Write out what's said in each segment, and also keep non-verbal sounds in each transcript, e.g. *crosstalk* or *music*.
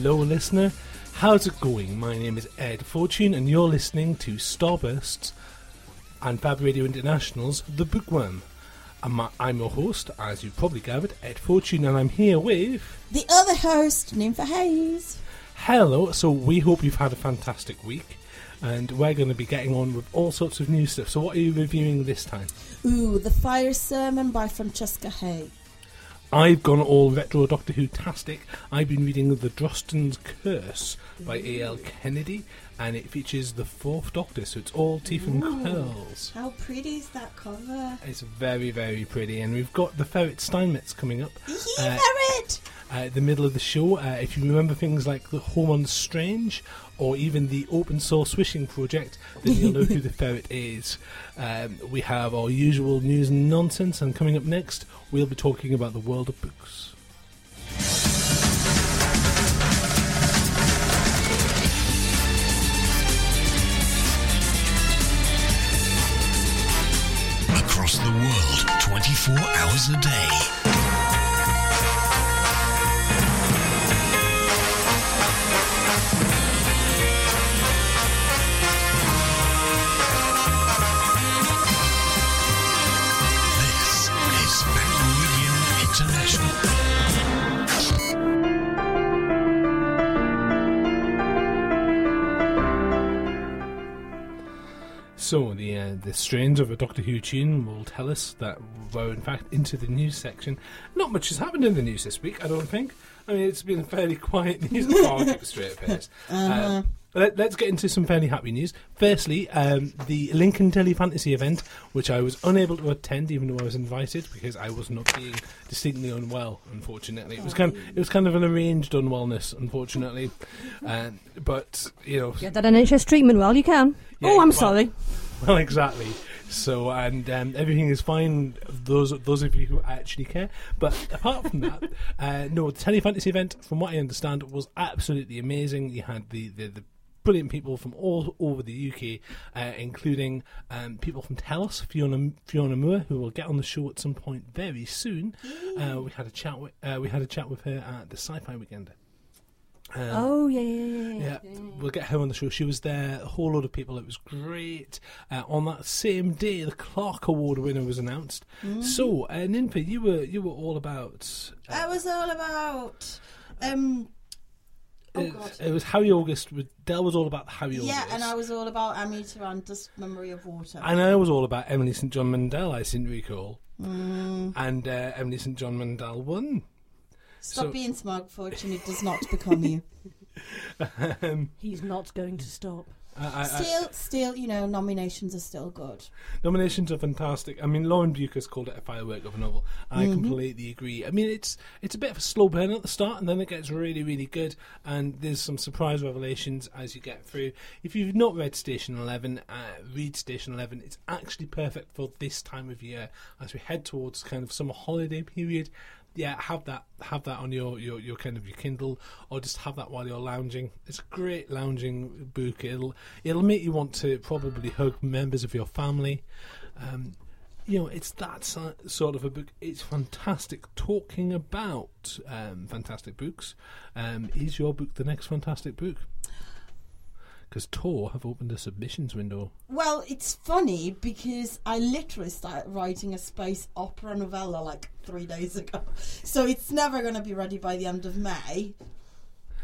Hello, listener. How's it going? My name is Ed Fortune, and you're listening to Starbursts and Fab Radio International's The Bookworm. I'm, I'm your host, as you probably gathered, Ed Fortune, and I'm here with. The other host, Ninfa Hayes. Hello, so we hope you've had a fantastic week, and we're going to be getting on with all sorts of new stuff. So, what are you reviewing this time? Ooh, The Fire Sermon by Francesca Haig. I've gone all retro Doctor Who tastic. I've been reading The Drosten's Curse by A.L. Kennedy, and it features the fourth Doctor, so it's all teeth and Ooh. curls. How pretty is that cover? It's very, very pretty, and we've got the Ferrett Steinmetz coming up Yee, Uh, ferret! uh, the middle of the show. Uh, if you remember things like the Home on Strange or even the open source wishing project, then you'll know who the ferret is. Um, we have our usual news and nonsense, and coming up next, we'll be talking about the world of books. across the world 24 hours a day. So the uh, the strains of a Doctor Who tune will tell us that we're in fact into the news section. Not much has happened in the news this week, I don't think. I mean, it's been a fairly *laughs* quiet news. Oh, I'll keep a straight face. *laughs* Uh, let, us get into some fairly happy news. Firstly, um, the Lincoln Telly Fantasy event, which I was unable to attend, even though I was invited, because I was not being distinctly unwell. Unfortunately, it was kind of, it was kind of an arranged unwellness. Unfortunately, uh, but you know, Get that an NHS treatment while you can. Yeah, oh, I'm well- sorry. well, exactly. So, and um, everything is fine. Those those of you who actually care. But apart from that, *laughs* uh, no, the Tele Fantasy event, from what I understand, was absolutely amazing. You had the the, the brilliant people from all over the UK, uh, including um, people from Telos, Fiona Fiona Moore, who will get on the show at some point very soon. Uh, we had a chat with uh, we had a chat with her at the Sci-Fi Weekend. Um, Oh, yeah, yeah, yeah, yeah. yeah, we'll get her on the show. She was there, a whole lot of people. It was great. Uh, on that same day, the Clarke Award winner was announced. So, uh, Ninfa, you were you were all about. That was all about. Um, oh, it, God. it was Harry August. with- Dell was all about Harry Yeah, August. Yeah, and I was all about Emmi Itäranta's Memory of Water. And I was all about Emily St John Mandel. I seem to recall, Mm. and uh, Emily St John Mandel won. Stop so- being smug, Fortune. It does not become you. *laughs* um, He's not going to stop. I, I, I, Still, still, you know, nominations are still good. Nominations are fantastic. I mean, Lauren Beukes called it a firework of a novel. and I Mm-hmm. completely agree. I mean, it's it's a bit of a slow burn at the start, and then it gets really, really good. And there's some surprise revelations as you get through. If you've not read Station Eleven, uh, read Station Eleven. It's actually perfect for this time of year as we head towards kind of summer holiday period. Yeah, have that have that on your, your, your kind of your Kindle, or just have that while you're lounging. It's a great lounging book. It'll it'll make you want to probably hug members of your family. Um, you know, it's that sort of a book. It's fantastic. Talking about um, fantastic books, um, is your book the next fantastic book? Because Tor have opened a submissions window. Well, it's funny because I literally started writing a space opera novella like three days ago. *laughs* So it's never going to be ready by the end of May.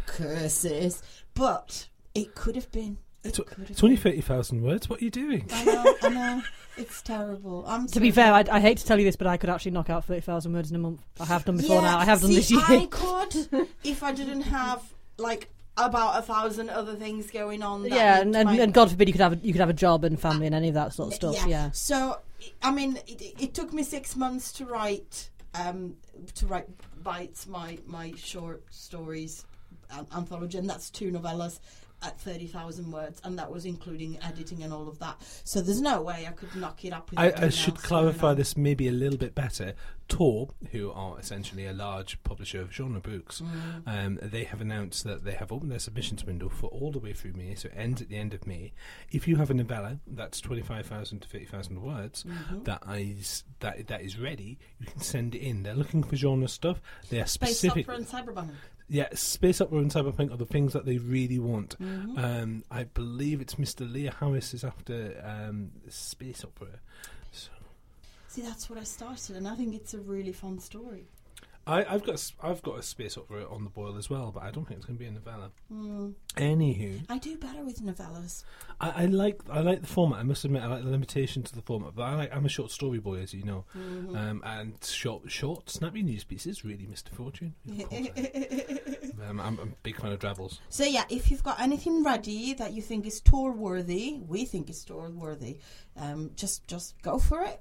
Curses. But it could have been. It It's, could it's only thirty thousand words. What are you doing? I know, I know. It's terrible. I'm To be fair, I, I hate to tell you this, but I could actually knock out 30,000 words in a month. I have done before yeah, now. I have done see, this year. I could if I didn't have like about a thousand other things going on. yeah, and, and, and God forbid you could have a, you could have a job and family and any of that sort of stuff. Yeah. So, I mean, it, it took me six months to write, um, to write bites my my short stories an- anthology, and that's two novellas at thirty thousand words, and that was including editing and all of that. So there's no way I could knock it up. I, I should clarify on. this maybe a little bit better. Tor, who are essentially a large publisher of genre books, Mm. um, they have announced that they have opened their submissions window for all the way through May, so it ends at the end of May. If you have a novella that's twenty five thousand to thirty thousand words Mm-hmm. that is that that is ready, you can send it in. They're looking for genre stuff. They are Space specific. opera and. Yeah, space opera and cyberpunk are the things that they really want. Mm-hmm. Um, I believe it's Mr. Lee Harris is after um, space opera. So See, that's what I started, and I think it's a really fun story. I, I've got I've got a space opera on the boil as well, but I don't think it's going to be a novella. Mm. Anywho, I do better with novellas. I, I like I like the format. I must admit, I like the limitation to the format. But I like I'm a short story boy, as you know, Mm-hmm. um, and short short snappy news pieces. Really, Mr. Fortune. *laughs* Um, I'm, I'm a big fan of Drabbles. So yeah, if you've got anything ready that you think is Tor worthy, we think is Tor worthy, um, just just go for it.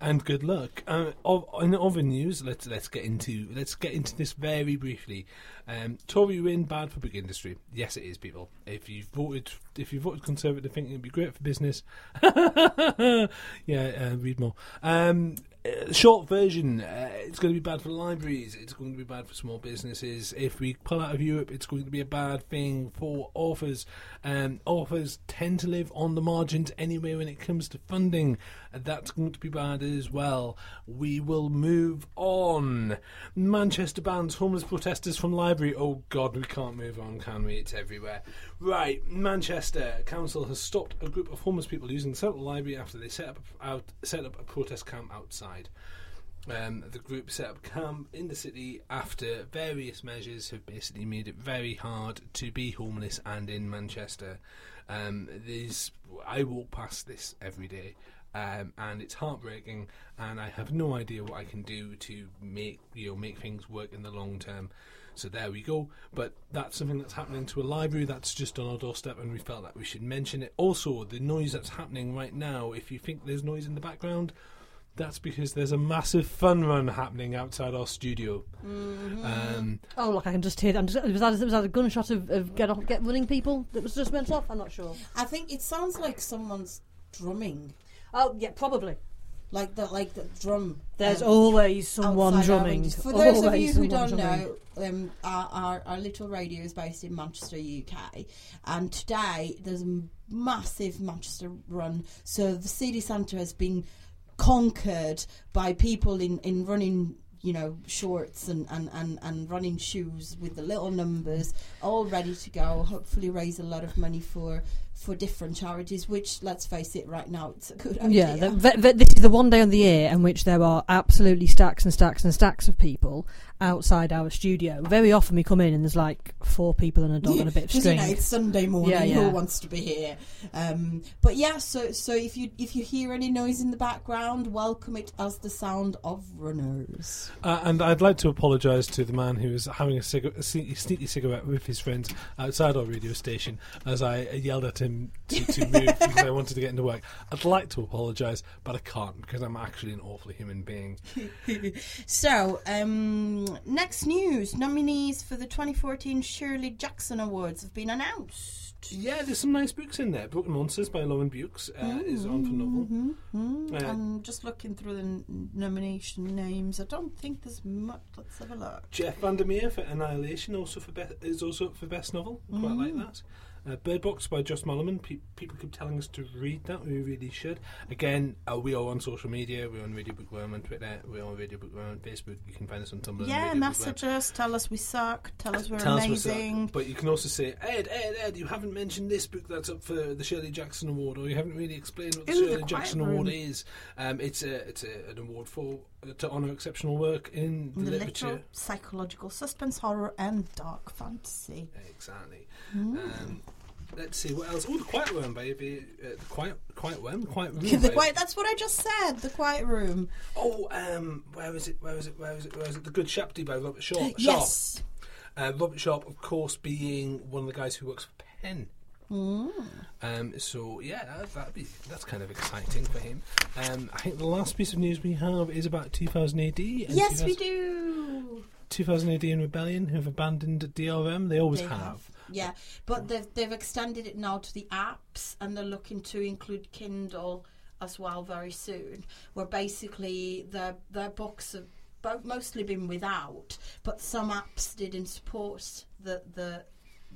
And good luck. Uh, of, in other news, let's let's get into let's get into this very briefly. Um, Tory win bad for big industry. Yes, it is, people. If you voted if you voted Conservative, thinking it'd be great for business. *laughs* yeah, uh, read more. Um, uh, short version. Uh, it's going to be bad for libraries. It's going to be bad for small businesses. If we pull out of Europe, it's going to be a bad thing for authors. Um, authors tend to live on the margins anyway when it comes to funding. That's going to be bad as well. We will move on. Manchester bans homeless protesters from library. Oh God, we can't move on, can we? It's everywhere. Right, Manchester Council has stopped a group of homeless people using the central library after they set up out set up a protest camp outside. Um, the group set up camp in the city after various measures have basically made it very hard to be homeless and in Manchester. Um, I walk past this every day. Um, and it's heartbreaking, and I have no idea what I can do to make you know make things work in the long term. So there we go. But that's something that's happening to a library that's just on our doorstep, and we felt that we should mention it. Also, the noise that's happening right now. If you think there's noise in the background, that's because there's a massive fun run happening outside our studio. Um, Oh, look, I can just hear. I'm just, was, that, was that a gunshot of, of get off, get running people that was just went off? I'm not sure. I think it sounds like someone's drumming, Oh, yeah, probably. like the like the drum. There's um, always someone drumming. For those of you who don't drumming. know, um, our, our, our little radio is based in Manchester, UK, and today there's a massive Manchester run. So the city centre has been conquered by people in, in running. You know, shorts and, and, and, and running shoes with the little numbers, all ready to go. Hopefully, raise a lot of money for for different charities. Which, let's face it, right now it's a good idea. Yeah, the, the, the, this is the one day on the year in which there are absolutely stacks and stacks and stacks of people outside our studio. Very often we come in and there's like four people and a dog and a bit of *laughs* 'Cause, string. You know, it's Sunday morning. Yeah, Who wants to be here? Um, but yeah, so so if you if you hear any noise in the background, welcome it as the sound of runners. Uh, and I'd like to apologise to the man who was having a, cigar- a sneaky, sneaky cigarette with his friends outside our radio station as I yelled at him to, to move because *laughs* I wanted to get into work. I'd like to apologise, but I can't because I'm actually an awful human being. *laughs* So um, next news: nominees for the 2014 Shirley Jackson Awards have been announced. Yeah, there's some nice books in there. Broken Monsters by Lauren Beukes uh, is on for novel. Mm, Uh, I'm just looking through the n- nomination names. I don't think there's much. Let's have a look. Jeff Vandermeer for Annihilation also for be- is also up for best novel. Quite like that. Uh, Bird Box by Josh Malerman. Pe- people keep telling us to read that. We really should. Again, uh, we are on social media. We're on Radio Bookworm on Twitter. We're on Radio Bookworm on Facebook. You can find us on Tumblr. Yeah, message us. Tell us we suck. Tell us we're Tell us amazing. But you can also say, Ed, Ed, Ed, you haven't mentioned this book that's up for the Shirley Jackson Award, or you haven't really explained what the Ooh, Shirley Quiet Jackson Room. Award is. Um, it's a, it's a, an award for to honour exceptional work in the literature. literal psychological suspense, horror, and dark fantasy. Exactly. Hmm. Um, let's see what else. Oh, the Quiet Room, baby. uh, the Quiet Quiet Room, Quiet Room. the quiet. That's what I just said. The quiet room. Oh, um, where is it? Where is it? Where is it? Where is it? The Good Shabti by Robert. Sharp. Yes. Uh, Robert Sharp, of course, being one of the guys who works for PEN. Um, so yeah, that, that'd be that's kind of exciting for him. Um, I think the last piece of news we have is about 2000 AD. and Yes, we do. 2000 AD and Rebellion, who have abandoned DRM. They always They have. have. Yeah, but they've they've extended it now to the apps, and they're looking to include Kindle as well very soon. Where basically their their books have mostly been without, but some apps didn't support the the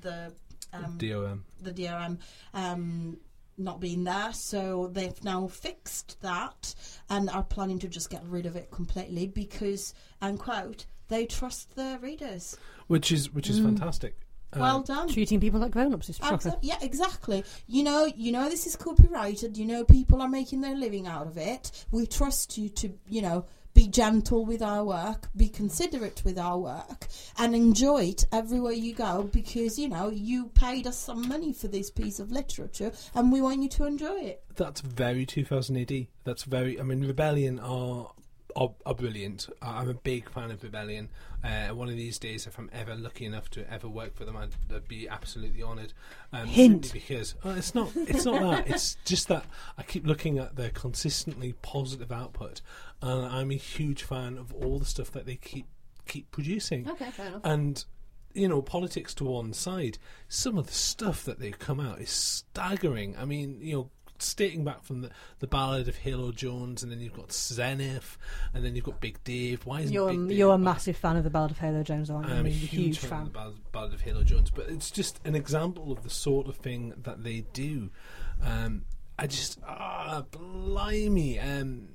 the um, DRM. the DOM. um, not being there. So they've now fixed that and are planning to just get rid of it completely because, and quote, they trust their readers. which is which is fantastic. Uh, well done. Treating people like grown-ups is shocker. Abso- yeah, exactly. You know, you know this is copyrighted. You know people are making their living out of it. We trust you to, you know, be gentle with our work, be considerate with our work, and enjoy it everywhere you go because you know you paid us some money for this piece of literature, and we want you to enjoy it. That's very 2000 AD. That's very. I mean, Rebellion are are, are brilliant. I- I'm a big fan of Rebellion. Uh, one of these days, if I'm ever lucky enough to ever work for them, I'd, I'd be absolutely honoured. Um, Hint. because oh, it's not. It's not that. It's just that I keep looking at their consistently positive output, and I'm a huge fan of all the stuff that they keep keep producing. Okay, fair enough. And you know, politics to one side, some of the stuff that they come out is staggering. I mean, you know, stating back from the, the ballad of Halo Jones, and then you've got Zenith, and then you've got Big Dave. Why isn't You're Big Dave you're a back? massive fan of the Ballad of Halo Jones, aren't you? I'm a You're huge, fan, of the ballad, ballad of Halo Jones, but it's just an example of the sort of thing that they do. Um, I just ah, blimey, um,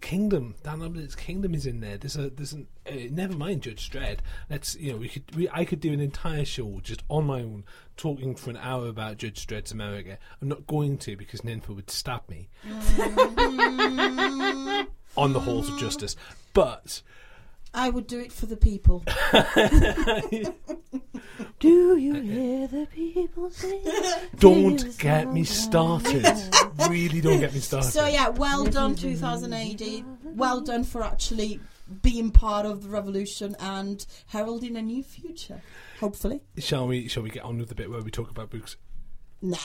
Kingdom, Dan Abnett's Kingdom is in there. There's a there's an uh, never mind Judge Dredd. Let's you know we could we I could do an entire show just on my own talking for an hour about Judge Dredd's America. I'm not going to because Ninfa would stab me *laughs* on the halls of justice. But I would do it for the people. *laughs* *laughs* Do you hear the people sing? *laughs* don't get me started. really, don't get me started. So yeah, well done, 2000 AD. Well done for actually being part of the revolution and heralding a new future. Hopefully. Shall we? Shall we get on with the bit where we talk about books? Nah.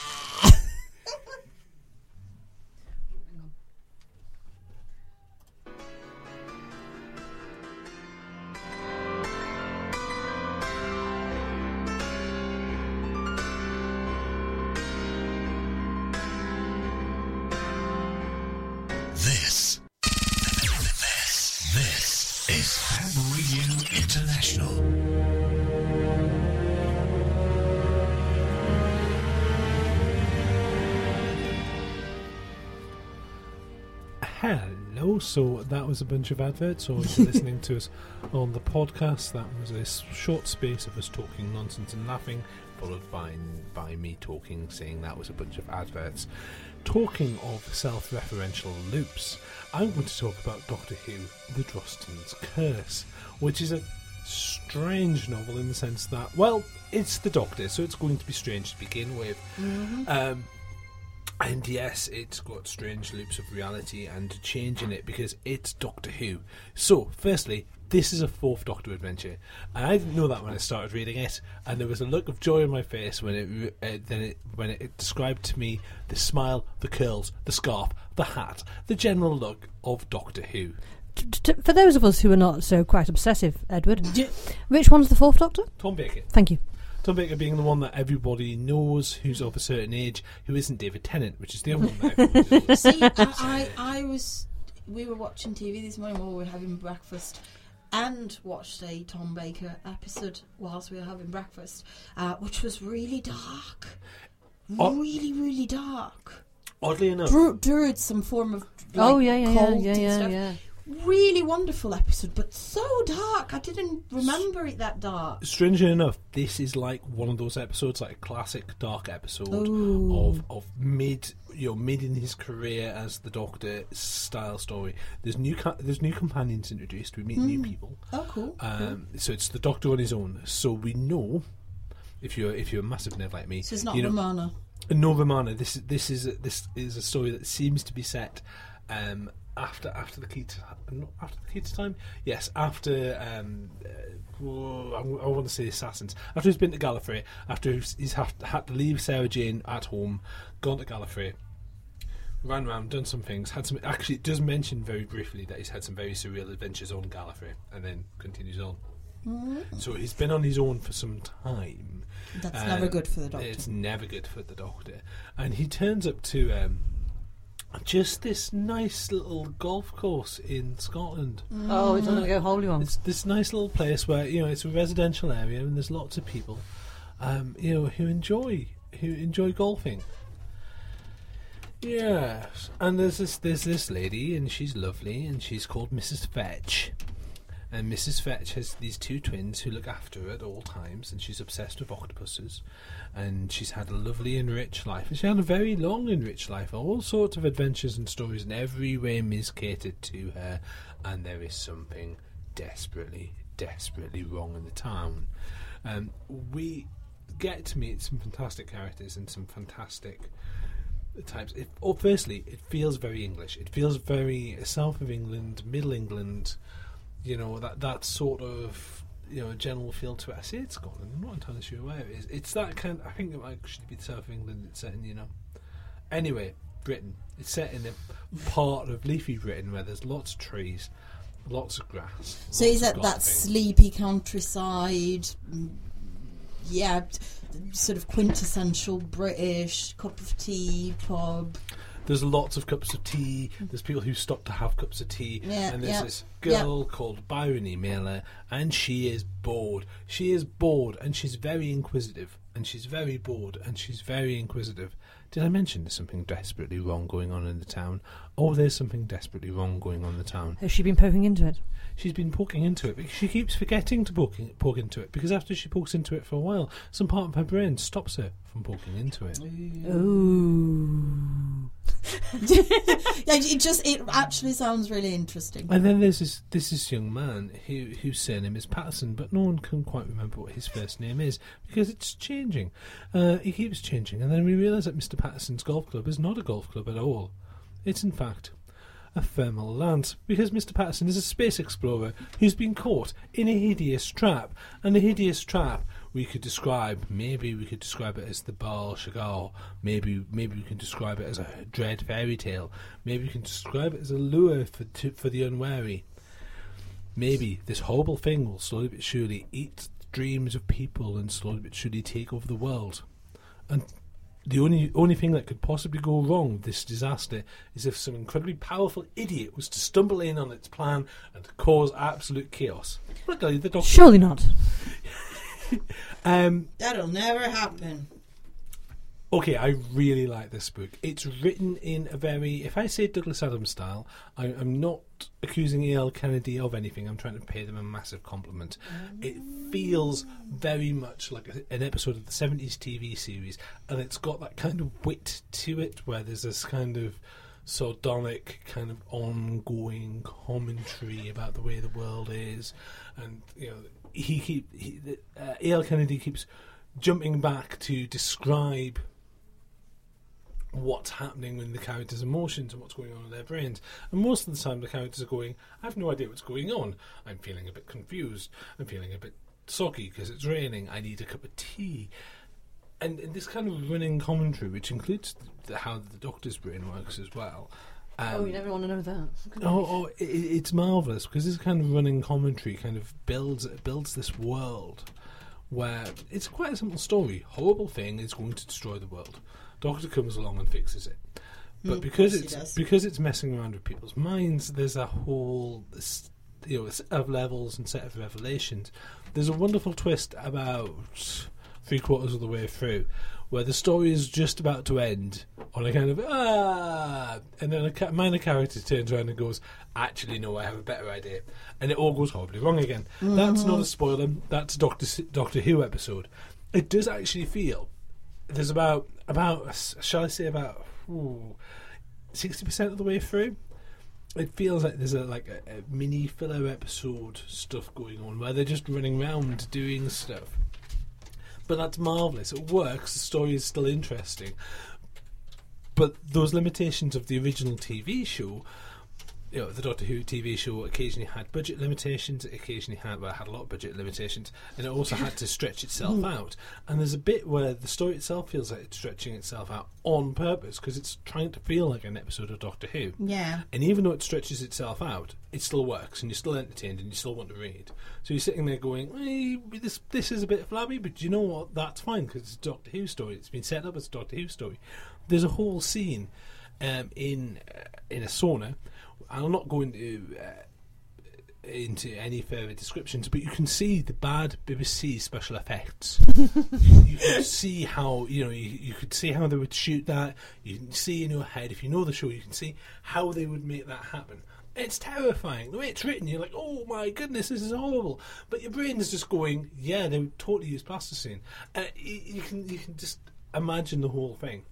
So that was a bunch of adverts, or if you're listening to us on the podcast, that was a short space of us talking nonsense and laughing, followed by by me talking, saying that was a bunch of adverts. Talking of self-referential loops, I'm going to talk about Doctor Who: The Drosten's Curse, which is a strange novel in the sense that, well, it's the Doctor, so it's going to be strange to begin with. Um, and yes, it's got strange loops of reality and change in it because it's Doctor Who. So, firstly, this is a fourth Doctor adventure, and I didn't know that when I started reading it. And there was a look of joy on my face when it uh, then it, when it, it described to me the smile, the curls, the scarf, the hat, the general look of Doctor Who. T- t- For those of us who are not so quite obsessive, Edward, which one's the fourth Doctor? Tom Baker. Thank you. Tom Baker being the one that everybody knows who's of a certain age, who isn't David Tennant, which is the other one that. *laughs* See, I, I, I was. We were watching TV this morning while we were having breakfast, and watched a Tom Baker episode whilst we were having breakfast, uh, which was really dark, Oh. really, really dark. Oddly enough, Drew, drew some form of like, oh yeah, yeah, yeah, yeah, yeah, yeah. Really wonderful episode, but so dark. I didn't remember it that dark. strangely enough, this is like one of those episodes, like a classic dark episode Ooh. of of mid, you know, mid in his career as the Doctor style story. There's new there's new companions introduced. We meet new people. Oh, cool. Um, so it's the Doctor on his own. So we know. If you're if you're a massive nerd like me, So it's not you know, Romana. No Romana. This is this is a, this is a story that seems to be set um, after after the not after the Keats time. Yes, after um, uh, whoa, I, want to say Assassins. After he's been to Gallifrey, after he's, have, had to leave Sarah Jane at home, gone to Gallifrey. Ran around, done some things, had some. Actually, it does mention very briefly that he's had some very surreal adventures on Gallifrey, and then continues on. So he's been on his own for some time. That's never good for the doctor. It's never good for the doctor. And he turns up to um, just this nice little golf course in Scotland. Oh, it's not going to go wholly wrong. It's this nice little place where you know it's a residential area and there's lots of people, um, you know, who enjoy who enjoy golfing. Yes, and there's this there's this lady and she's lovely and she's called Mrs. Fetch, And Mrs. Fetch has these two twins who look after her at all times, and she's obsessed with octopuses. And she's had a lovely and rich life. And she had a very long and rich life, all sorts of adventures and stories, and every whim is catered to her. And there is something desperately, desperately wrong in the town. Um, we get to meet some fantastic characters and some fantastic types. It, oh, firstly, it feels very English. It feels very south of England, Middle England. You know that that sort of you know general feel to it. I say it's Scotland. I'm not entirely sure where it is. It's that kind. I think it might actually be the south of England. It's set in. You know. Anyway, Britain. It's set in a part of leafy Britain where there's lots of trees, lots of grass. So is of that that sleepy countryside? mm, Yeah, sort of quintessential British cup of tea pub. There's lots of cups of tea. There's people who stop to have cups of tea. Yeah, and there's yeah, this girl called Bryony Miller, and she is bored. She is bored, and she's very inquisitive. And she's very bored, and she's very inquisitive. Did I mention there's something desperately wrong going on in the town? Oh, there's something desperately wrong going on in the town. Has she been poking into it? She's been poking into it, but she keeps forgetting to poke, poke into it because after she pokes into it for a while, some part of her brain stops her from poking into it. Ooh. *laughs* Yeah, it just it actually sounds really interesting. And then there's this this this young man who whose surname is Patterson, but no one can quite remember what his first name is because it's changing. Uh, he keeps changing, and then we realise that Mr. Patterson's golf club is not a golf club at all. It's in fact a thermal lance because Mr. Patterson is a space explorer who's been caught in a hideous trap, and the hideous trap we could describe maybe we could describe it as the Baal Chagall. Maybe maybe we can describe it as a dread fairy tale. Maybe we can describe it as a lure for to, for the unwary. Maybe this horrible thing will slowly but surely eat dreams of people and slowly but surely take over the world. And the only only thing that could possibly go wrong with this disaster is if some incredibly powerful idiot was to stumble in on its plan and cause absolute chaos. Luckily, the doctor. Surely not. *laughs* Um, That'll never happen. Okay, I really like this book. It's written in a very, if I say Douglas Adams style, I, I'm not accusing A.L. Kennedy of anything. I'm trying to pay them a massive compliment. It feels very much like a, an episode of the 70s TV series, and it's got that kind of wit to it where there's this kind of sardonic, kind of ongoing commentary about the way the world is. And, you know, he keep he, uh, A.L. Kennedy keeps jumping back to describe what's happening in the characters' emotions and what's going on in their brains. And most of the time, the characters are going, I have no idea what's going on. I'm feeling a bit confused. I'm feeling a bit soggy because it's raining. I need a cup of tea. And, and this kind of running commentary, which includes the, how the doctor's brain works as well. Um, oh, you never want to know that. *laughs* Oh, oh it, it's marvelous because this kind of running commentary kind of builds builds this world where it's quite a simple story. Horrible thing is going to destroy the world. Doctor comes along and fixes it, but Mm, because of course he it's because it's messing around with people's minds, there's a whole you know set of levels and set of revelations. There's a wonderful twist about three quarters of the way through, where the story is just about to end on a kind of ah, and then a ca- minor character turns around and goes, "Actually, no, I have a better idea," and it all goes horribly wrong again. That's not a spoiler. That's a Doctor Doctor Who episode. It does actually feel there's about about shall I say about sixty percent of the way through. It feels like there's a like a, a mini filler episode stuff going on where they're just running around doing stuff. But that's marvelous. It works. The story is still interesting. But those limitations of the original TV show, you know, the Doctor Who TV show occasionally had budget limitations. It occasionally had well, had a lot of budget limitations, and it also had to stretch itself out. And there's a bit where the story itself feels like it's stretching itself out on purpose because it's trying to feel like an episode of Doctor Who. Yeah. And even though it stretches itself out, it still works, and you're still entertained, and you still want to read. So you're sitting there going, eh, "This this is a bit flabby, but you know what? That's fine because it's a Doctor Who story. It's been set up as a Doctor Who story." There's a whole scene um, in uh, in a sauna. I'll not go into uh, into any further descriptions, but you can see the bad BBC special effects. *laughs* you can see how you know you, you could see how they would shoot that. You can see in your head if you know the show, you can see how they would make that happen. It's terrifying. The way it's written, you're like, oh my goodness, this is horrible. But your brain is just going, yeah, they would totally use plasticine. Uh, you, you can you can just imagine the whole thing.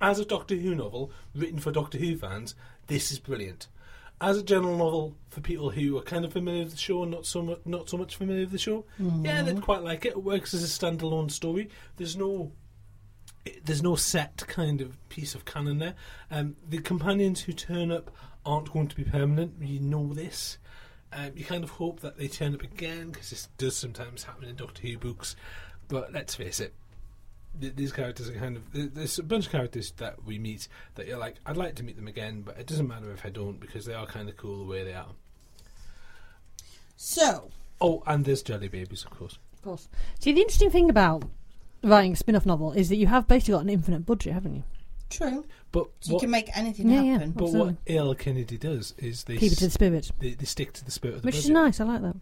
As a Doctor Who novel written for Doctor Who fans, this is brilliant. As a general novel for people who are kind of familiar with the show and not so much not so much familiar with the show, yeah, they'd quite like it. It works as a standalone story. There's no there's no set kind of piece of canon there. Um, the companions who turn up aren't going to be permanent. You know this. Um, you kind of hope that they turn up again because this does sometimes happen in Doctor Who books. But let's face it, th- these characters are kind of th- there's a bunch of characters that we meet that you're like, I'd like to meet them again, but it doesn't matter if I don't because they are kind of cool the way they are. So, Oh, and there's jelly babies, of course. Of course. See, the interesting thing about writing a spin-off novel is that you have basically got an infinite budget, haven't you? true. But So you can make anything Yeah, yeah. happen. but what A.L. Kennedy does is they Keep it to the spirit, they, they stick to the spirit of the which budget. is nice. I like that.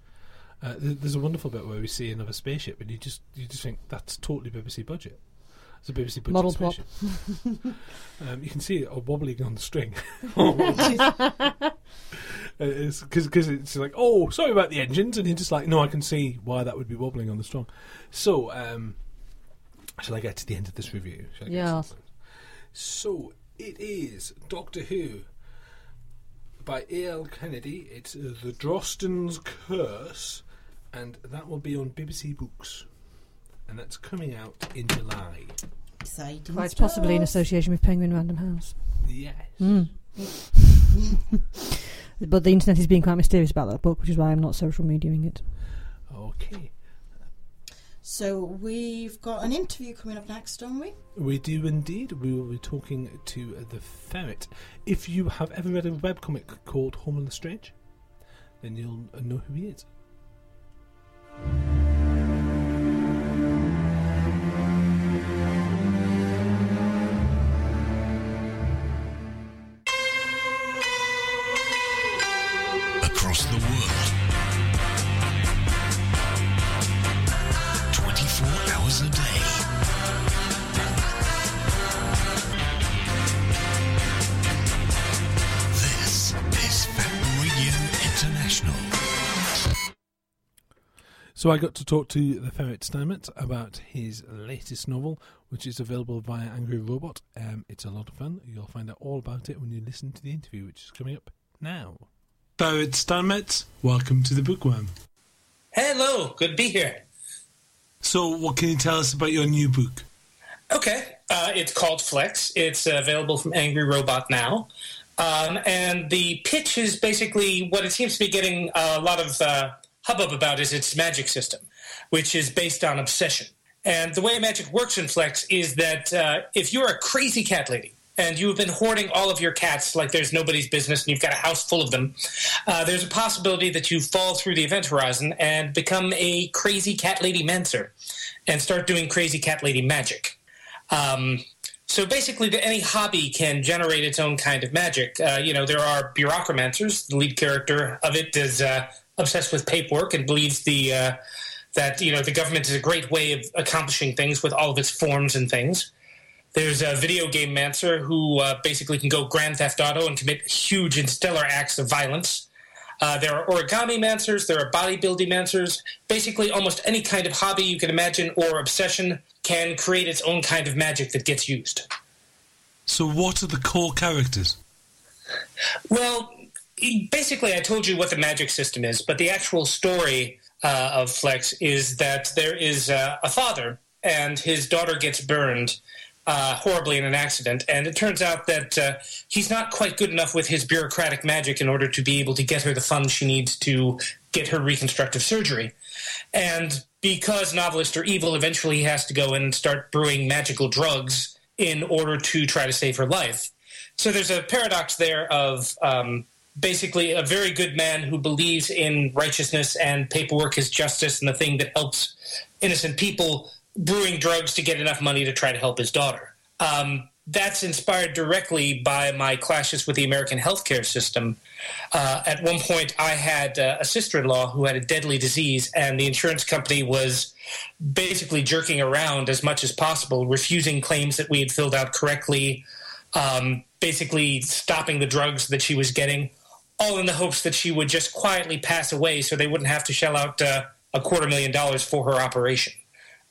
Uh, there's a wonderful bit where we see another spaceship, and you just you just think that's totally BBC budget. It's a BBC budget Model spaceship. *laughs* um, you can see it wobbling on the string. *laughs* Because because it's like, oh, sorry about the engines, and you're just like, no, I can see why that would be wobbling on the string. So, um, shall I get to the end of this review? Shall I get So it is Doctor Who by A.L. Kennedy. It's uh, The Drosten's Curse, and that will be on BBC Books. And that's coming out in July. Exciting. Quite stuff. possibly in association with Penguin Random House. Yes. Mm. *laughs* but the internet is being quite mysterious about that book, which is why I'm not social mediaing it. Okay. So we've got an interview coming up next, don't we? We do indeed. We will be talking to uh, the ferret. If you have ever read a webcomic called Home on the Strange, then you'll know who he is. So I got to talk to the Ferrett Steinmetz about his latest novel, which is available via Angry Robot. Um, it's a lot of fun. You'll find out all about it when you listen to the interview, which is coming up now. Ferrett Steinmetz, welcome to the Bookworm. Hello, good to be here. So, what can you tell us about your new book? Okay, uh, it's called Flex. It's uh, available from Angry Robot now. Um, and the pitch is basically what it seems to be getting a lot of uh, hubbub about is its magic system, which is based on obsession. And the way magic works in Flex is that uh, if you're a crazy cat lady and you have been hoarding all of your cats like there's nobody's business and you've got a house full of them, uh, there's a possibility that you fall through the event horizon and become a crazy cat lady mancer and start doing crazy cat lady magic. Um, so basically, any hobby can generate its own kind of magic. Uh, you know, there are bureaucromancers. The lead character of it is uh, obsessed with paperwork and believes the uh, that you know the government is a great way of accomplishing things with all of its forms and things. There's a video game mancer who uh, basically can go Grand Theft Auto and commit huge and stellar acts of violence. Uh, there are origami mancers, there are bodybuilding mancers. Basically, almost any kind of hobby you can imagine or obsession can create its own kind of magic that gets used. So, what are the core characters? Well, basically, I told you what the magic system is, but the actual story uh, of Flex is that there is uh, a father and his daughter gets burned uh, horribly in an accident, and it turns out that uh, he's not quite good enough with his bureaucratic magic in order to be able to get her the funds she needs to get her reconstructive surgery. And because novelists are evil, eventually he has to go and start brewing magical drugs in order to try to save her life. So there's a paradox there of um, basically a very good man who believes in righteousness and paperwork is justice and the thing that helps innocent people brewing drugs to get enough money to try to help his daughter. Um, that's inspired directly by my clashes with the American healthcare system. Uh, at one point, I had uh, a sister in law who had a deadly disease, and the insurance company was basically jerking around as much as possible, refusing claims that we had filled out correctly, um, basically stopping the drugs that she was getting, all in the hopes that she would just quietly pass away so they wouldn't have to shell out uh, a quarter million dollars for her operation.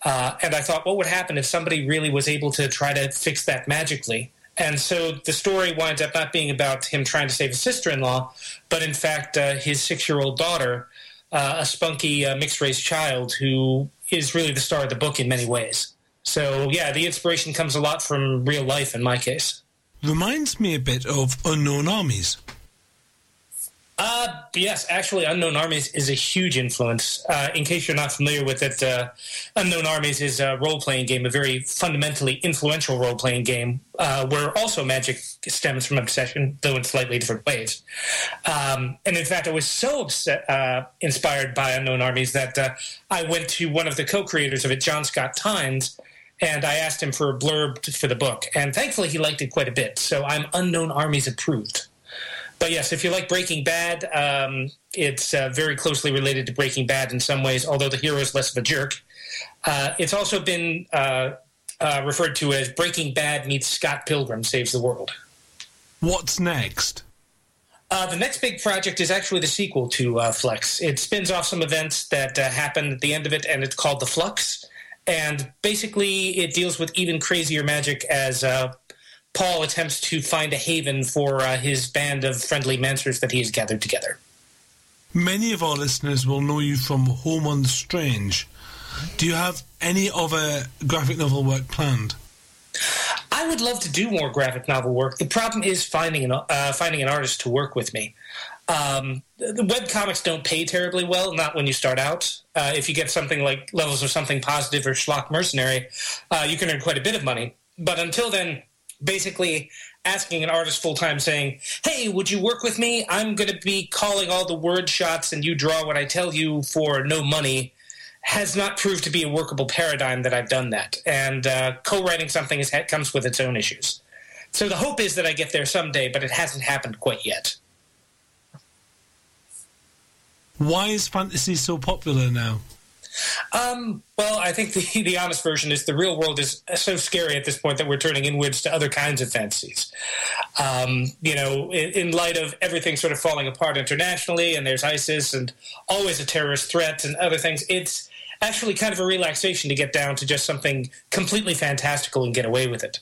Uh, and I thought, what would happen if somebody really was able to try to fix that magically? And so the story winds up not being about him trying to save his sister in law, but in fact, uh, his six year old daughter, uh, a spunky uh, mixed race child who is really the star of the book in many ways. So, yeah, the inspiration comes a lot from real life in my case. Reminds me a bit of Unknown Armies. Uh, yes, actually, Unknown Armies is a huge influence. Uh, in case you're not familiar with it, uh, Unknown Armies is a role playing game, a very fundamentally influential role playing game, uh, where also magic stems from obsession, though in slightly different ways. Um, and in fact, I was so upset, uh, inspired by Unknown Armies that uh, I went to one of the co creators of it, John Scott Tynes, and I asked him for a blurb for the book. And thankfully, he liked it quite a bit. So I'm Unknown Armies approved but yes, if you like Breaking Bad, um, it's uh, very closely related to Breaking Bad in some ways, although the hero is less of a jerk. Uh, it's also been uh, uh referred to as Breaking Bad meets Scott Pilgrim Saves the World. What's next? Uh, the next big project is actually the sequel to uh, Flex. It spins off some events that happened at the end of it, and it's called The Flux. And basically, it deals with even crazier magic as Paul attempts to find a haven for uh, his band of friendly mancers that he has gathered together. Many of our listeners will know you from Home on the Strange. Do you have any other graphic novel work planned? I would love to do more graphic novel work. The problem is finding an uh, finding an artist to work with me. Um, the web comics don't pay terribly well, not when you start out. Uh, if you get something like Levels of Something Positive or Schlock Mercenary, uh, you can earn quite a bit of money. But until then, basically asking an artist full time saying, Hey, would you work with me? I'm going to be calling all the word shots and you draw what I tell you for no money has not proved to be a workable paradigm that I've done that. And uh, co writing something is, comes with its own issues. So the hope is that I get there someday, but it hasn't happened quite yet. Why is fantasy so popular now? Um, well, I think the, *laughs* the honest version is the real world is so scary at this point that we're turning inwards to other kinds of fantasies. Um, you know, in, in, light of everything sort of falling apart internationally, and there's ISIS and always a terrorist threat and other things, it's actually kind of a relaxation to get down to just something completely fantastical and get away with it.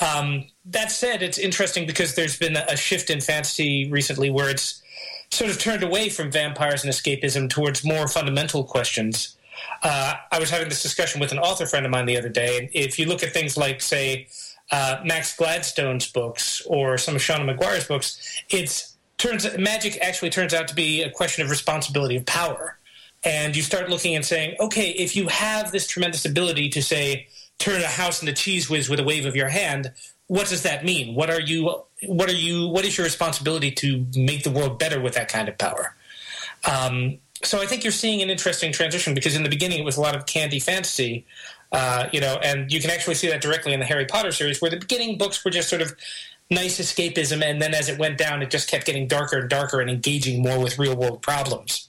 Um, that said, it's interesting because there's been a shift in fantasy recently where it's sort of turned away from vampires and escapism towards more fundamental questions uh, I was having this discussion with an author friend of mine the other day. And if you look at things like, say, uh, Max Gladstone's books or some of Seanan McGuire's books, it's turns magic actually turns out to be a question of responsibility of power. And you start looking and saying, okay, if you have this tremendous ability to say turn a house into cheese whiz with a wave of your hand, what does that mean? What are you? What are you? What is your responsibility to make the world better with that kind of power? Um, so I think you're seeing an interesting transition because in the beginning it was a lot of candy fantasy, uh, you know, and you can actually see that directly in the Harry Potter series, where the beginning books were just sort of nice escapism, and then as it went down, it just kept getting darker and darker and engaging more with real world problems.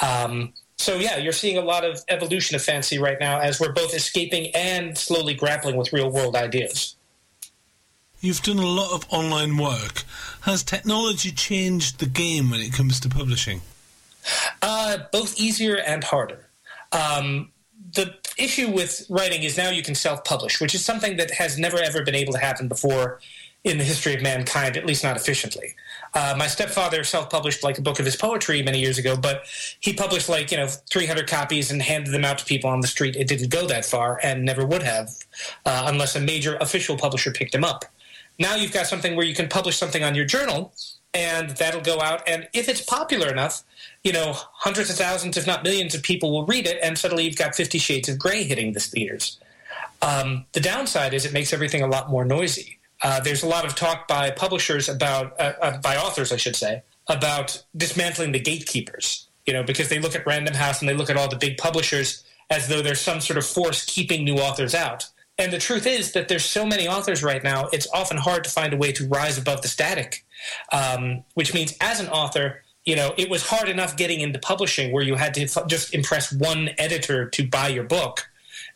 Um, so yeah, you're seeing a lot of evolution of fantasy right now as we're both escaping and slowly grappling with real world ideas. You've done a lot of online work. Has technology changed the game when it comes to publishing? Uh, both easier and harder. Um, the issue with writing is now you can self-publish, which is something that has never ever been able to happen before in the history of mankind, at least not efficiently. Uh, my stepfather self-published like a book of his poetry many years ago, but he published like you know 300 copies and handed them out to people on the street. It didn't go that far, and never would have, uh, unless a major official publisher picked him up. Now you've got something where you can publish something on your journal, and that'll go out. And if it's popular enough, you know, hundreds of thousands, if not millions, of people will read it, and suddenly you've got Fifty Shades of Grey hitting the theaters. Um, the downside is it makes everything a lot more noisy. Uh, there's a lot of talk by publishers about, uh, uh, by authors, I should say, about dismantling the gatekeepers. You know, because they look at Random House and they look at all the big publishers as though there's some sort of force keeping new authors out. And the truth is that there's so many authors right now, it's often hard to find a way to rise above the static. Um, which means, as an author, you know, it was hard enough getting into publishing where you had to just impress one editor to buy your book.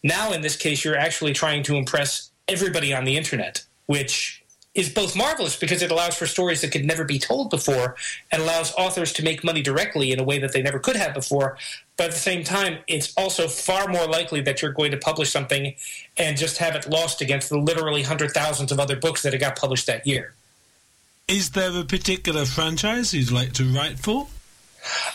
Now, in this case, you're actually trying to impress everybody on the internet, which is both marvelous because it allows for stories that could never be told before and allows authors to make money directly in a way that they never could have before. But at the same time, it's also far more likely that you're going to publish something and just have it lost against the literally hundred thousands of other books that it got published that year. Is there a particular franchise you'd like to write for?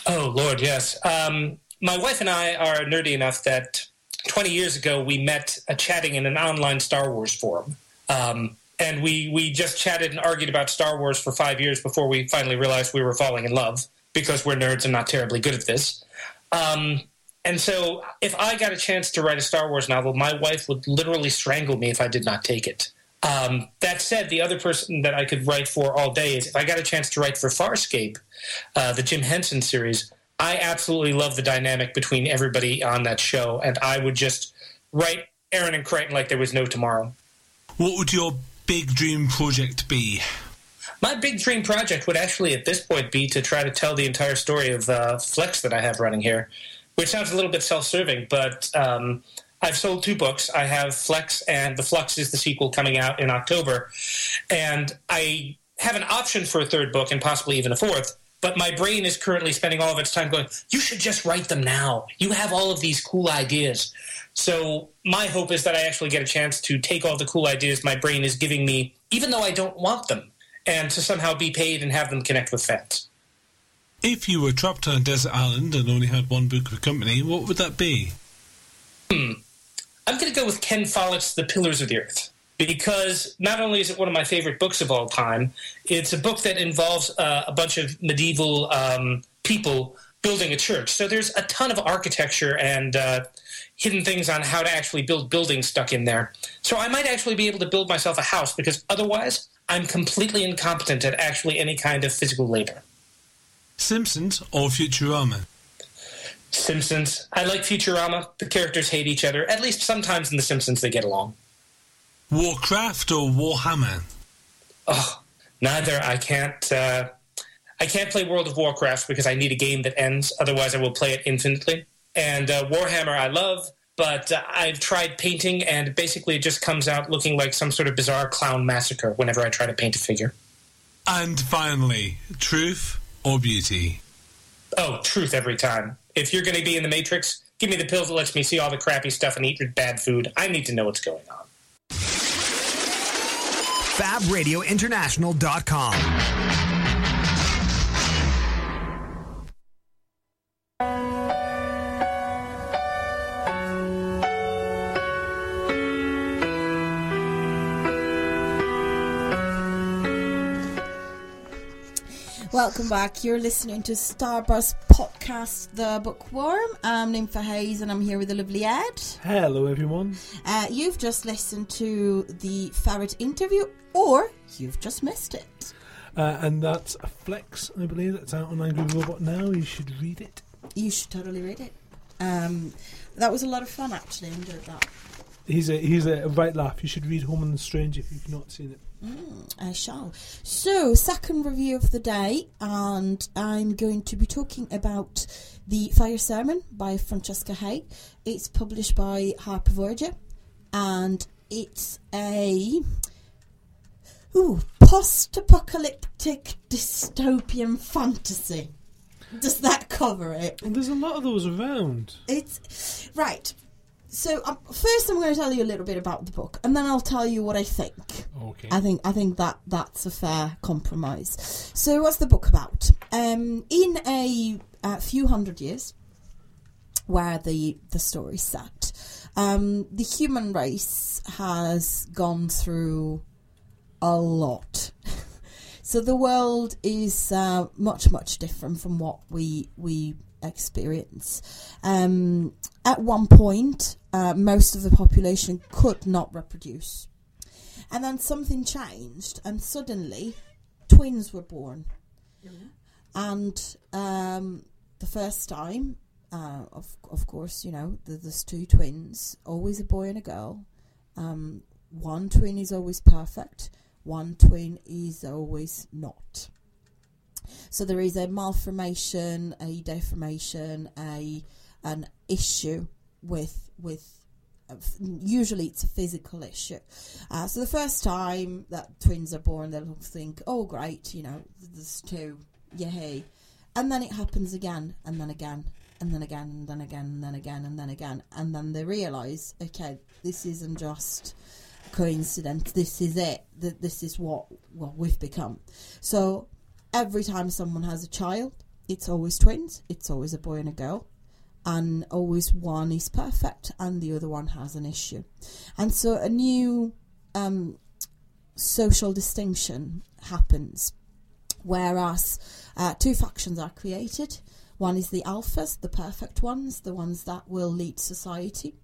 Oh, Lord, yes. Um, my wife and I are nerdy enough that 20 years ago we met uh, chatting in an online Star Wars forum. Um, and we, we just chatted and argued about Star Wars for five years before we finally realized we were falling in love because we're nerds and not terribly good at this. Um, and so, if I got a chance to write a Star Wars novel, my wife would literally strangle me if I did not take it. Um, that said, the other person that I could write for all day is if I got a chance to write for Farscape, uh, the Jim Henson series. I absolutely love the dynamic between everybody on that show, and I would just write Aeryn and Crichton like there was no tomorrow. What would your big dream project be? My big dream project would actually, at this point, be to try to tell the entire story of uh, Flex that I have running here, which sounds a little bit self-serving, but um, I've sold two books. I have Flex, and The Flux is the sequel coming out in October, and I have an option for a third book and possibly even a fourth. But my brain is currently spending all of its time going, you should just write them now. You have all of these cool ideas. So my hope is that I actually get a chance to take all the cool ideas my brain is giving me, even though I don't want them, and to somehow be paid and have them connect with fans. If you were trapped on a desert island and only had one book for company, what would that be? Hmm. I'm going to go with Ken Follett's The Pillars of the Earth because not only is it one of my favorite books of all time, it's a book that involves uh, a bunch of medieval um, people building a church. So there's a ton of architecture and uh, hidden things on how to actually build buildings stuck in there. So I might actually be able to build myself a house because otherwise I'm completely incompetent at actually any kind of physical labor. Simpsons or Futurama? Simpsons. I like Futurama. The characters hate each other. At least sometimes in The Simpsons they get along. Warcraft or Warhammer? Oh, neither. I can't. Uh, I can't play World of Warcraft because I need a game that ends. Otherwise, I will play it infinitely. And uh, Warhammer, I love, but uh, I've tried painting, and basically, it just comes out looking like some sort of bizarre clown massacre whenever I try to paint a figure. And finally, truth or beauty? Oh, truth every time. If you're going to be in the Matrix, give me the pills that lets me see all the crappy stuff and eat your bad food. I need to know what's going on. FabRadioInternational.com. Welcome back. You're listening to Starburst Podcast, The Bookworm. I'm Ninfa Hayes and I'm here with the lovely Ed. Hello, everyone. Uh, you've just listened to the Ferrett interview, or you've just missed it. Uh, and that's a Flex, I believe. That's out on Angry Robot now. You should read it. You should totally read it. Um, that was a lot of fun, actually. I enjoyed that. He's a he's a right laugh. You should read Home and the Strange if you've not seen it. Mm, I shall. So, second review of the day, and I'm going to be talking about the Fire Sermon by Francesca Haig. It's published by Harper Voyager, and it's a ooh post-apocalyptic dystopian fantasy. Does that cover it? And there's a lot of those around. It's right. So um, first, I'm going to tell you a little bit about the book, and then I'll tell you what I think. Okay. I think I think that that's a fair compromise. So, what's the book about? Um, in a, a few hundred years, where the the story's set, um, the human race has gone through a lot. *laughs* so the world is uh, much much different from what we we experience. Um, at one point, uh, most of the population could not reproduce. And then something changed, and suddenly twins were born. And um, the first time, uh, of, of course, you know, th- there's two twins, always a boy and a girl. Um, one twin is always perfect, one twin is always not. So there is a malformation, a deformation, a an issue with with uh, usually it's a physical issue. Uh, so the first time that twins are born, they'll think, "Oh, great, you know, there's two, yay," and then it happens again, and then again, and then again, and then again, and then again, and then again, and then they realise, okay, this isn't just coincidence. This is it. That this is what what we've become. So every time someone has a child, it's always twins. It's always a boy and a girl, and always one is perfect and the other one has an issue. And so a new um, social distinction happens, whereas uh, two factions are created. One is the alphas, the perfect ones, the ones that will lead society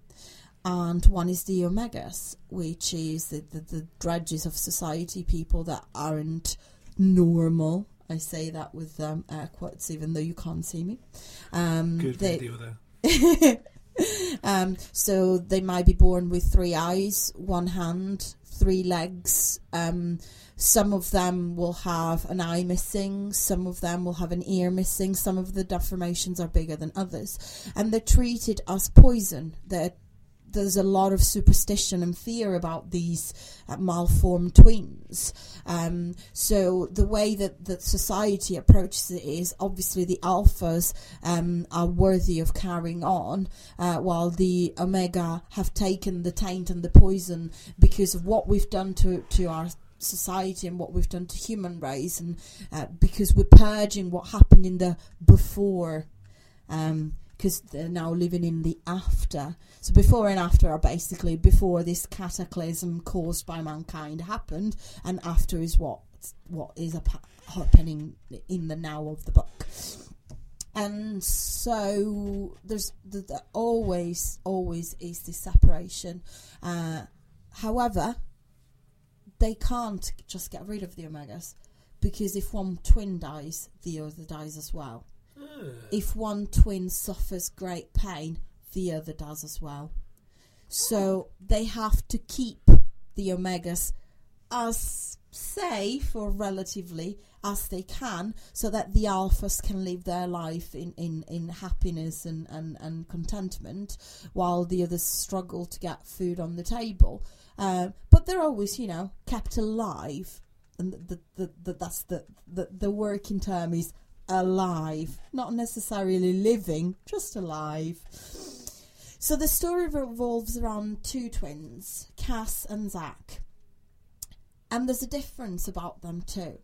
and one is the omegas, which is the, the, the dredges of society, people that aren't normal. I say that with um, air quotes, even though you can't see me. Um, Good they- video there. *laughs* um, so they might be born with three eyes, one hand, three legs. Um, some of them will have an eye missing. Some of them will have an ear missing. Some of the deformations are bigger than others, and they're treated as poison. They're there's a lot of superstition and fear about these uh, malformed twins. Um, so the way that, that society approaches it is obviously the alphas um, are worthy of carrying on, uh, while the omega have taken the taint and the poison because of what we've done to to our society and what we've done to human race, and uh, because we're purging what happened in the before. Um, because they're now living in the after. So before and after are basically before this cataclysm caused by mankind happened, and after is what what is happening in the now of the book. And so there's the, the always always is this separation. Uh, however, they can't just get rid of the omegas because if one twin dies, the other dies as well if one twin suffers great pain, the other does as well. So they have to keep the omegas as safe or relatively as they can so that the alphas can live their life in, in, in happiness and, and, and contentment while the others struggle to get food on the table. Uh, but they're always, you know, kept alive. And the, the, the, that's the, the, the working term is alive, not necessarily living, just alive. So the story revolves around two twins, Cass and Zach. And there's a difference about them too.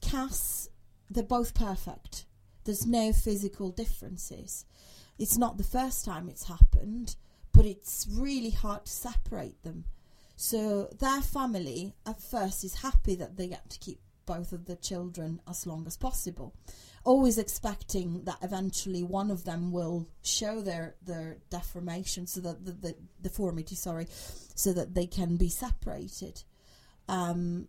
Cass, they're both perfect. There's no physical differences. It's not the first time it's happened, but it's really hard to separate them. So their family at first is happy that they get to keep both of the children as long as possible. Always expecting that eventually one of them will show their their deformation so that the, the deformity sorry so that they can be separated. Um,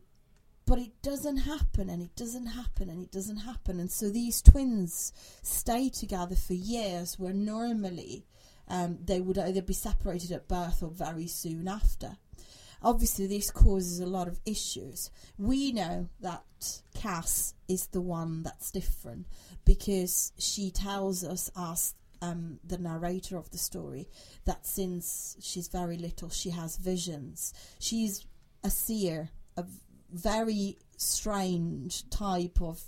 but it doesn't happen and it doesn't happen and it doesn't happen. And so these twins stay together for years where normally um, they would either be separated at birth or very soon after obviously this causes a lot of issues. We know that Cass is the one that's different because she tells us as um, the narrator of the story that since she's very little she has visions. She's a seer, a very strange type of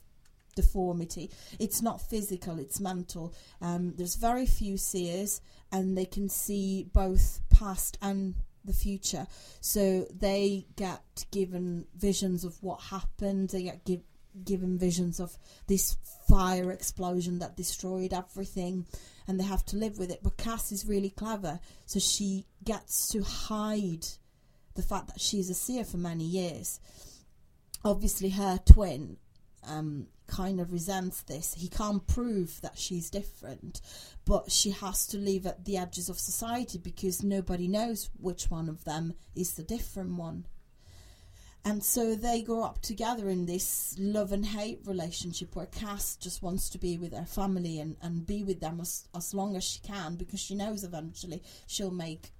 deformity. It's not physical, it's mental. Um, there's very few seers and they can see both past and the future. So they get given visions of what happened. They get give, given visions of this fire explosion that destroyed everything, and they have to live with it. But Cass is really clever, so she gets to hide the fact that she's a seer for many years. Obviously, her twin um, kind of resents this. He can't prove that she's different, but she has to live at the edges of society because nobody knows which one of them is the different one. And so they grow up together in this love and hate relationship where Cass just wants to be with her family and, and be with them as, as long as she can because she knows eventually she'll make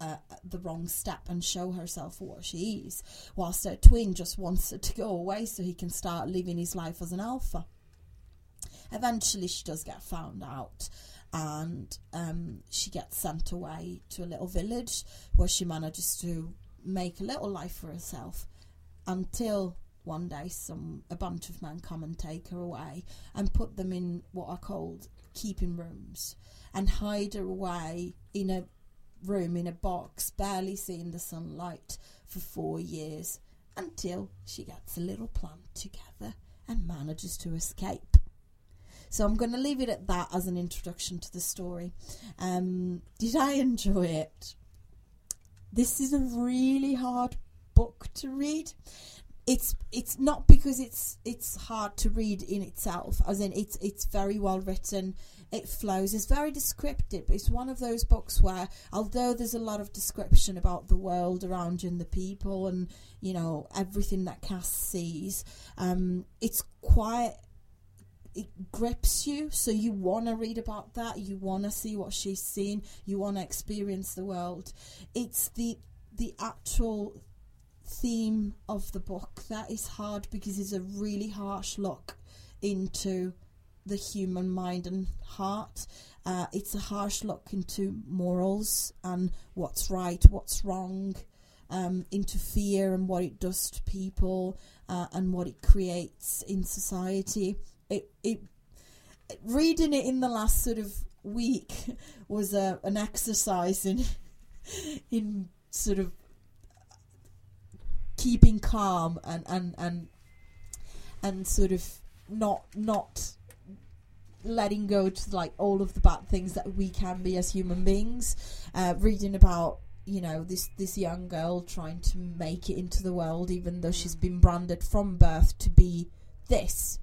uh, the wrong step and show herself for what she is, whilst her twin just wants her to go away so he can start living his life as an alpha. Eventually, she does get found out, and um, she gets sent away to a little village where she manages to make a little life for herself until one day some a bunch of men come and take her away and put them in what are called keeping rooms and hide her away in a room in a box barely seeing the sunlight for four years until she gets a little plan together and manages to escape so I'm going to leave it at that as an introduction to the story. Um, did I enjoy it? This is a really hard book to read. It's it's not because it's it's hard to read in itself, as in it's it's very well written. It flows. It's very descriptive. It's one of those books where, although there's a lot of description about the world around you and the people and you know everything that Cass sees, um, it's quite it grips you so you want to read about that you want to see what she's seen you want to experience the world it's the the actual theme of the book that is hard because it's a really harsh look into the human mind and heart. Uh, it's a harsh look into morals and what's right what's wrong um, into fear and what it does to people uh, and what it creates in society. It, it reading it in the last sort of week *laughs* was a, an exercise in *laughs* in sort of keeping calm and and and and sort of not not letting go to like all of the bad things that we can be as human beings uh, reading about you know this this young girl trying to make it into the world even though she's been branded from birth to be this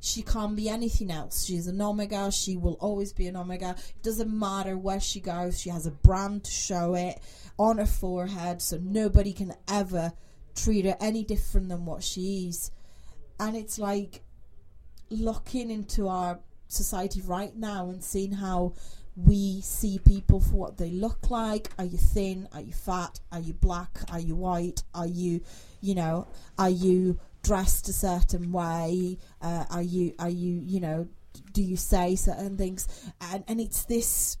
she can't be anything else. She's an Omega. She will always be an Omega. It doesn't matter where she goes. She has a brand to show it on her forehead, so nobody can ever treat her any different than what she is. And it's like looking into our society right now and seeing how we see people for what they look like. Are you thin? Are you fat? Are you black? Are you white? Are you, you know, are you dressed a certain way? Uh, are you are you you know do you say certain things? And and it's this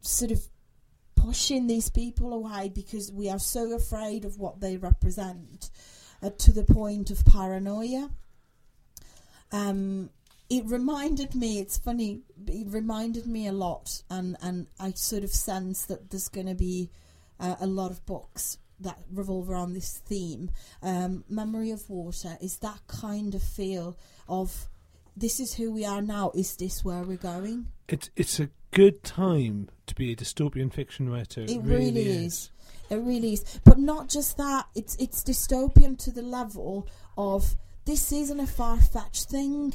sort of pushing these people away because we are so afraid of what they represent uh, to the point of paranoia. Um, it reminded me. It's funny. It reminded me a lot, and and I sort of sense that there's going to be uh, a lot of books that revolve around this theme. Um, Memory of Water is that kind of feel of this is who we are now. Is this where we're going? It's it's a good time to be a dystopian fiction writer. It, It really, really is. is. It really is. But not just that. It's it's dystopian to the level of this isn't a far fetched thing.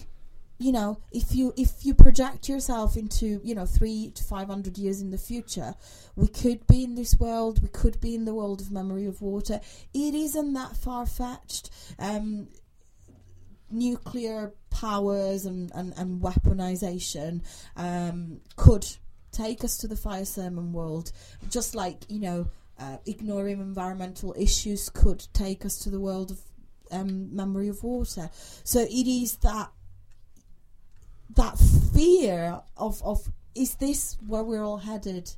You know, if you if you project yourself into you know three to five hundred years in the future, we could be in this world. We could be in the world of memory of water. It isn't that far fetched. Um, nuclear powers and, and, and weaponization um, could take us to the fire sermon world, just like you know, uh, ignoring environmental issues could take us to the world of um, memory of water. So it is that that fear of of is this where we're all headed?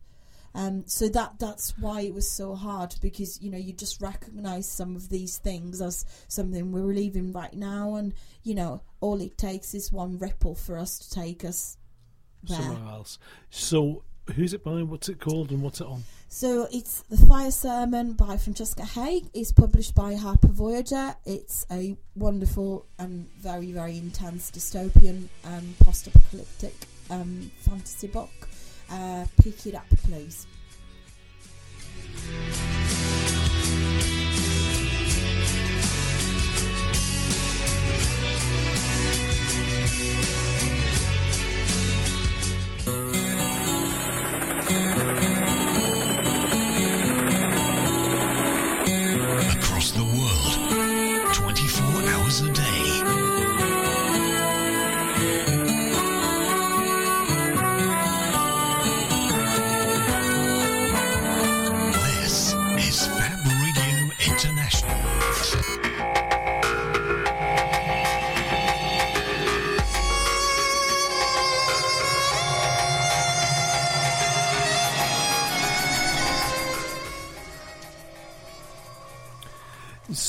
Um, so that that's why it was so hard because you know you just recognise some of these things as something we're leaving right now, and you know all it takes is one ripple for us to take us there. Somewhere else. So, who's it by? What's it called? And what's it on? So it's the Fire Sermon by Francesca Haig. It's published by Harper Voyager. It's a wonderful and very very intense dystopian um, post-apocalyptic um, fantasy book. Uh, pick it up, please.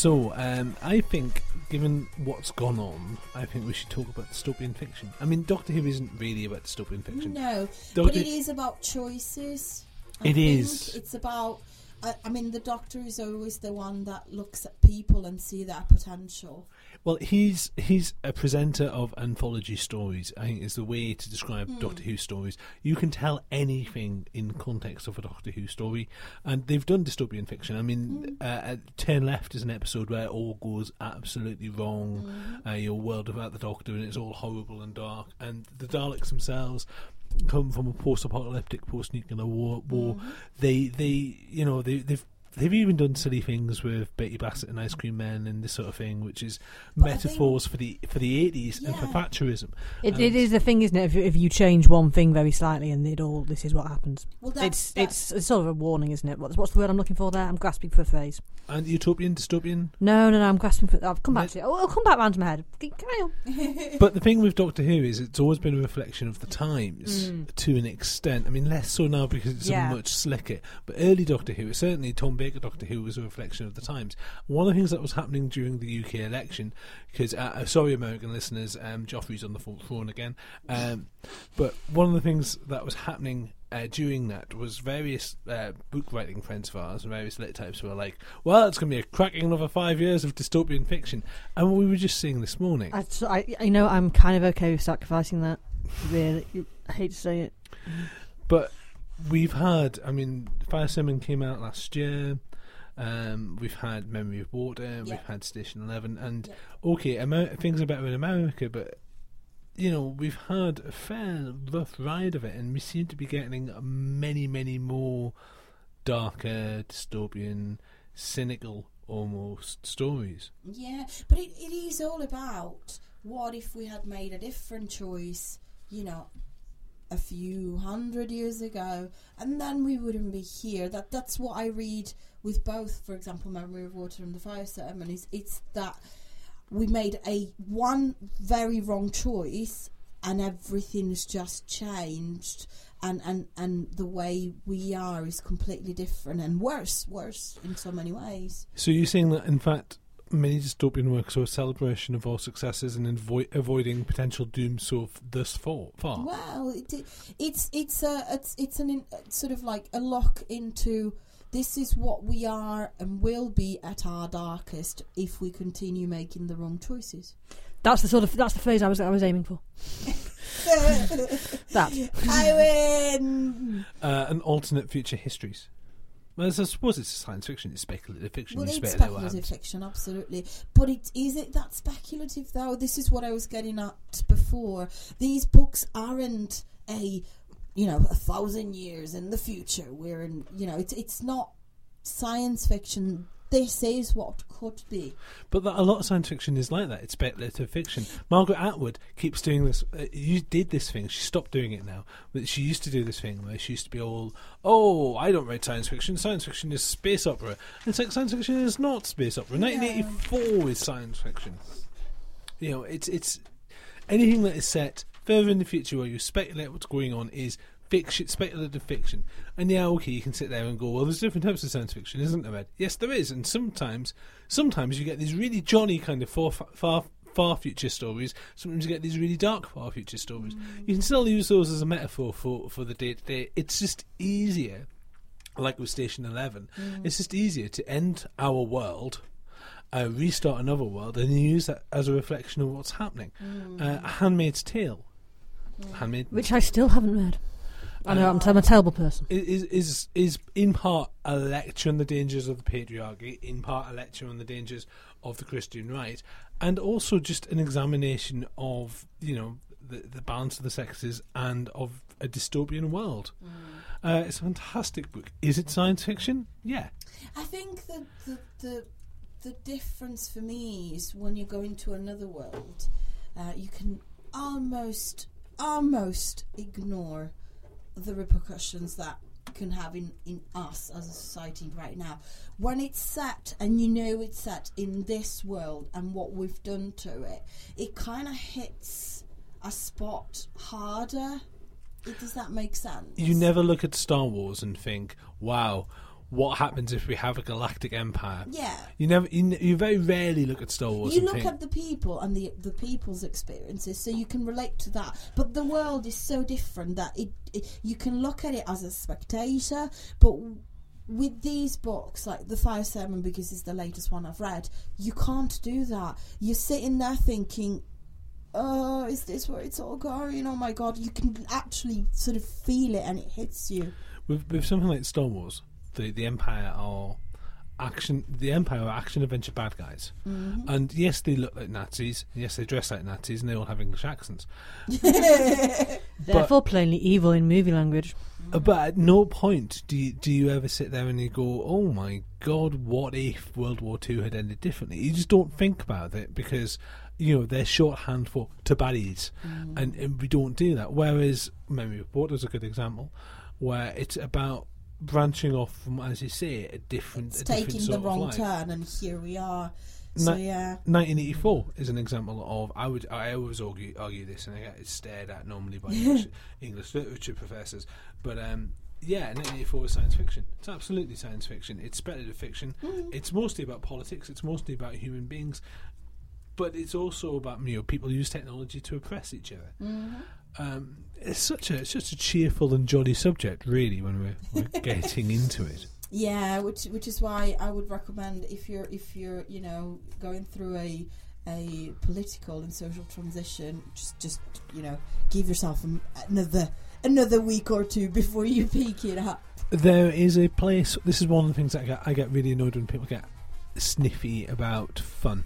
So, um, I think, given what's gone on, I think we should talk about dystopian fiction. I mean, Doctor Who isn't really about dystopian fiction. No, but it is about choices. I It is. It's about. I, I mean, the Doctor is always the one that looks at people and see their potential. Well, he's he's a presenter of anthology stories. I think is the way to describe Hmm. Doctor Who stories. You can tell anything in context of a Doctor Who story, and they've done dystopian fiction. I mean, Hmm. uh, at Turn Left is an episode where it all goes absolutely wrong. Hmm. Uh, your world without the Doctor, and it's all horrible and dark. And the Daleks themselves come from a post-apocalyptic, post-nuclear war. war. Mm-hmm. They they you know they they've. They've even done silly things with Bertie Bassett and Ice Cream Men and this sort of thing, which is But I think- metaphors for the for the eighties and for Thatcherism. It, Um, it is the thing, isn't it? If, you- if you change one thing very slightly, and it all this is what happens. Well, that's, It's that's it's it's sort of a warning, isn't it? What's what's the word I'm looking for there? I'm grasping for a phrase. And utopian, dystopian. No, no, no. I'm grasping for. I'll come back Let- to it. Oh, I'll come back round to my head. Carry on. *laughs* But the thing with Doctor Who is it's always been a reflection of the times Mm. to an extent. I mean, less so now because it's Yeah. much slicker. But early Doctor Who, certainly Tom Baker Doctor Who, was a reflection of the times. One of the things that was happening during the UK election, because uh, uh, sorry, American listeners, um, Joffrey's on the phone again. Um, but one of the things that was happening. Uh, during that was various uh, book writing friends of ours and various lit types were like, "Well, it's going to be a cracking another five years of dystopian fiction," and we were just seeing this morning. I, I, I know I'm kind of okay with sacrificing that. Really, I hate to say it. But we've had, I mean, Fire Sermon came out last year. Um, we've had Memory of Water. Yeah. We've had Station Eleven, and Yeah. okay, Amer- things are better in America, but you know we've had a fair rough ride of it, and we seem to be getting many, many more darker, dystopian, cynical, almost stories. Yeah, but it, it is all about what if we had made a different choice, you know, a few hundred years ago, and then we wouldn't be here. That that's what I read with both, for example, Memory of Water and the Fire Ceremony. It's, it's that we made a one very wrong choice, and everything's just changed. And, and, and the way we are is completely different and worse, worse in so many ways. So you're saying that, in fact, many dystopian works are a celebration of our successes and avo- avoiding potential doom so f- thus far. far. Well, it, it's it's a it's it's an in, sort of like a look into this is what we are and will be at our darkest if we continue making the wrong choices. That's the sort of that's the phrase I was I was aiming for. *laughs* That. I win. uh, and alternate future histories. Well, I suppose it's science fiction. It's speculative fiction. Well, you it's speculative fiction, absolutely. But it is it that speculative though? This is what I was getting at before. These books aren't a you know a thousand years in the future. We're in you know it's it's not science fiction. This is what could be. But that, a lot of science fiction is like that. It's speculative fiction. Margaret Atwood keeps doing this. Uh, you did this thing. She stopped doing it now. But she used to do this thing where she used to be all, "Oh, I don't write science fiction. Science fiction is space opera." And it's like science fiction is not space opera. 1984 is science fiction. You know, it's it's anything that is set further in the future where you speculate what's going on is fiction, speculative fiction. And yeah, okay, you can sit there and go, well, there's different types of science fiction, isn't there, Ed? Yes, there is. And sometimes, sometimes you get these really jolly kind of far, far, far future stories. Sometimes you get these really dark far future stories. You can still use those as a metaphor for for the day to day. It's just easier. Like with Station Eleven, it's just easier to end our world uh, restart another world and use that as a reflection of what's happening. Uh, a Handmaid's Tale. Handmaid Which I still haven't read. I know I'm, I'm a terrible person. is is is in part a lecture on the dangers of the patriarchy, in part a lecture on the dangers of the Christian right, and also just an examination of you know the the balance of the sexes and of a dystopian world. Uh, it's a fantastic book. Is it science fiction? Yeah. I think the the the, the difference for me is when you go into another world, uh, you can almost almost ignore the repercussions that can have in, in us as a society right now. When it's set and you know it's set in this world and what we've done to it, it kind of hits a spot harder. Does that make sense? You never look at Star Wars and think, "Wow, what happens if we have a galactic empire. Yeah. You never, you, you very rarely look at Star Wars. You look think, at the people and the the people's experiences, so you can relate to that. But the world is so different that it, it you can look at it as a spectator, but with these books, like the Fire Sermon, because it's the latest one I've read, you can't do that. You're sitting there thinking, "Oh, is this where it's all going? Oh my god!" You can actually sort of feel it, and it hits you. with, with something like Star Wars, the the Empire are action. The Empire are action adventure bad guys, Mm-hmm. and yes, they look like Nazis. Yes, they dress like Nazis, and they all have English accents. *laughs* Therefore, plainly evil in movie language. Uh, But at no point do you, do you ever sit there and you go, "Oh my God, what if World War Two had ended differently?" You just don't think about it because you know they're shorthand for to baddies, and, and we don't do that. Whereas Memory Report is a good example, where it's about branching off from, as you say, a different, It's a different taking sort the wrong turn, and here we are. So Na- yeah. 1984 is an example of I would I always argue, argue this and I get stared at normally by *laughs* English, English literature professors. But um yeah 1984 is science fiction. It's absolutely science fiction. It's speculative fiction. It's mostly about politics. It's mostly about human beings. But it's also about you know people use technology to oppress each other. Um, it's such a it's such a cheerful and jolly subject really when we're, we're *laughs* getting into it Yeah, which which is why I would recommend if you're if you're you know going through a a political and social transition, just just you know give yourself another another week or two before you peak it up. There is a place. This is one of the things that I get, I get really annoyed when people get sniffy about fun.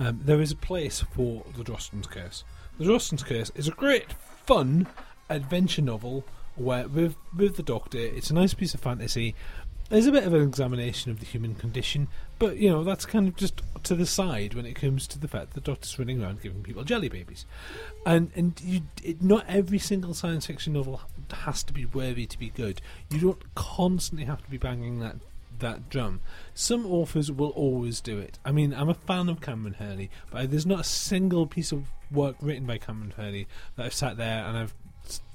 Um, there is a place for the Drosten's Curse. The Drosten's Curse is a great, fun adventure novel where with with the Doctor, it's a nice piece of fantasy. There's a bit of an examination of the human condition, but you know that's kind of just to the side when it comes to the fact that the Doctor's running around giving people jelly babies, and and you, it, not every single science fiction novel has to be worthy to be good. You don't constantly have to be banging that that drum. Some authors will always do it. I mean, I'm a fan of Kameron Hurley, but there's not a single piece of work written by Kameron Hurley that I've sat there and I've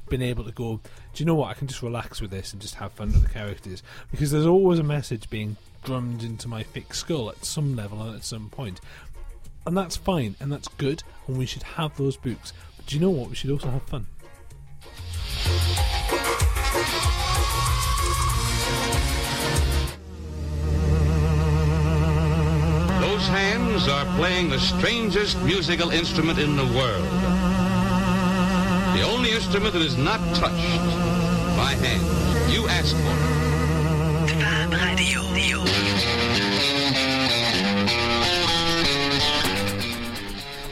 been able to go, do you know what? I can just relax with this and just have fun with the characters because there's always a message being drummed into my thick skull at some level and at some point. And that's fine and that's good and we should have those books. But do you know what? We should also have fun. Those hands are playing the strangest musical instrument in the world. The only instrument that is not touched by hands. You asked for it.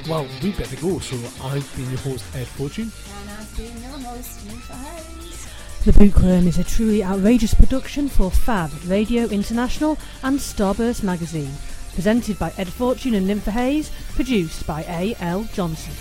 Well, we better go. So I've been your host, Ed Fortune. And I've been your host, Ninfa Hayes. The Bookworm is a truly outrageous production for Fab Radio International and Starburst Magazine. Presented by Ed Fortune and Ninfa Hayes, produced by A.L. Johnson.